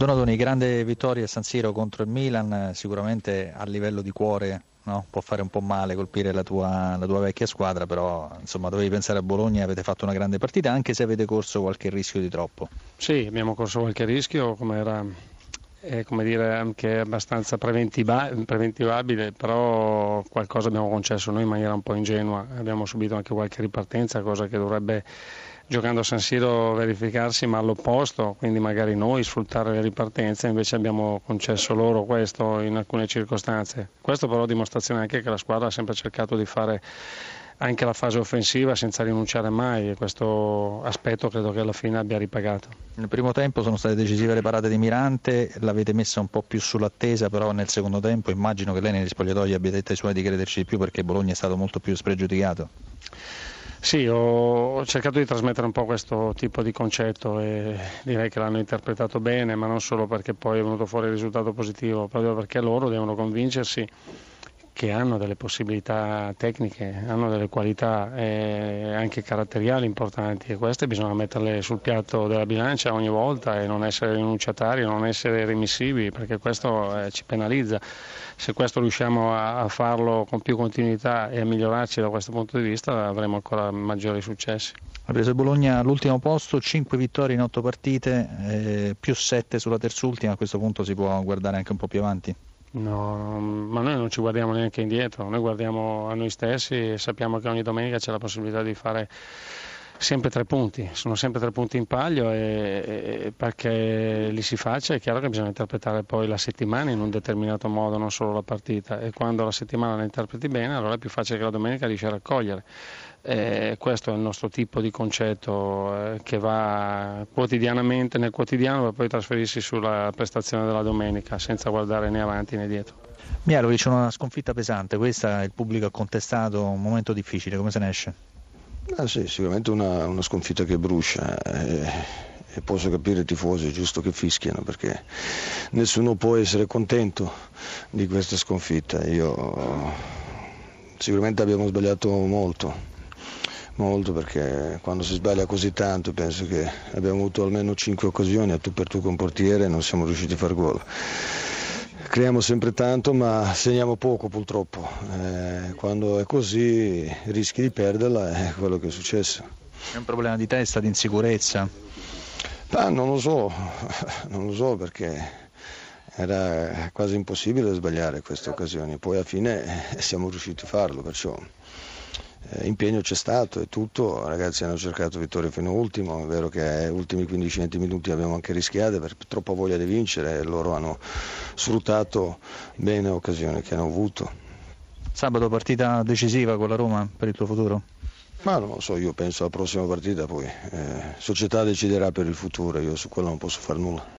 Donatoni, grande vittoria San Siro contro il Milan, sicuramente a livello di cuore no? può fare un po' male colpire la tua, la tua, vecchia squadra, però insomma dovevi pensare a Bologna, avete fatto una grande partita anche se avete corso qualche rischio di troppo. Sì, abbiamo corso qualche rischio, come era eh, come dire, anche abbastanza preventiva, preventivabile, però qualcosa abbiamo concesso noi in maniera un po' ingenua, abbiamo subito anche qualche ripartenza, cosa che dovrebbe giocando a San Siro verificarsi ma all'opposto, quindi magari noi sfruttare le ripartenze, invece abbiamo concesso loro questo in alcune circostanze. Questo però dimostrazione anche che la squadra ha sempre cercato di fare anche la fase offensiva senza rinunciare mai e questo aspetto credo che alla fine abbia ripagato. Nel primo tempo sono state decisive le parate di Mirante, l'avete messa un po' più sull'attesa, però nel secondo tempo immagino che lei negli spogliatoi abbia detto ai suoi di crederci di più perché Bologna è stato molto più spregiudicato. Sì, ho cercato di trasmettere un po' questo tipo di concetto e direi che l'hanno interpretato bene, ma non solo perché poi è venuto fuori il risultato positivo, proprio perché loro devono convincersi che hanno delle possibilità tecniche, hanno delle qualità eh, anche caratteriali importanti e queste bisogna metterle sul piatto della bilancia ogni volta e non essere rinunciatari, non essere remissivi perché questo eh, ci penalizza. Se questo riusciamo a, a, farlo con più continuità e a migliorarci da questo punto di vista avremo ancora maggiori successi. Ha preso Bologna all'ultimo posto, 5 vittorie in 8 partite, eh, più 7 sulla terzultima, a questo punto si può guardare anche un po' più avanti. No, ma noi non ci guardiamo neanche indietro, noi guardiamo a noi stessi e sappiamo che ogni domenica c'è la possibilità di fare sempre tre punti, sono sempre tre punti in palio e, e perché li si faccia è chiaro che bisogna interpretare poi la settimana in un determinato modo, non solo la partita e quando la settimana la interpreti bene allora è più facile che la domenica riesci a raccogliere. Eh, questo è il nostro tipo di concetto eh, che va quotidianamente nel quotidiano per poi trasferirsi sulla prestazione della domenica senza guardare né avanti né dietro. Mialovic, una sconfitta pesante, questa il pubblico ha contestato, un momento difficile, come se ne esce? Ah, sì, sicuramente una, una, sconfitta che brucia eh, e posso capire i tifosi, è giusto che fischiano perché nessuno può essere contento di questa sconfitta. Io, sicuramente abbiamo sbagliato molto, molto perché quando si sbaglia così tanto penso che abbiamo avuto almeno 5 occasioni a tu per tu con portiere e non siamo riusciti a far gol. Creiamo sempre tanto ma segniamo poco purtroppo, eh, quando è così rischi di perderla, è quello che è successo. È un problema di testa, di insicurezza? Ma non lo so, non lo so perché era quasi impossibile sbagliare queste occasioni, poi alla fine siamo riusciti a farlo, perciò eh, impegno c'è stato e tutto, i ragazzi hanno cercato vittoria fino all'ultimo, è vero che agli ultimi 15-20 minuti abbiamo anche rischiato per troppa voglia di vincere e loro hanno sfruttato bene l'occasione che hanno avuto. Sabato partita decisiva con la Roma per il tuo futuro? Ma non lo so, io penso alla prossima partita poi. Eh, società deciderà per il futuro, io su quello non posso fare nulla.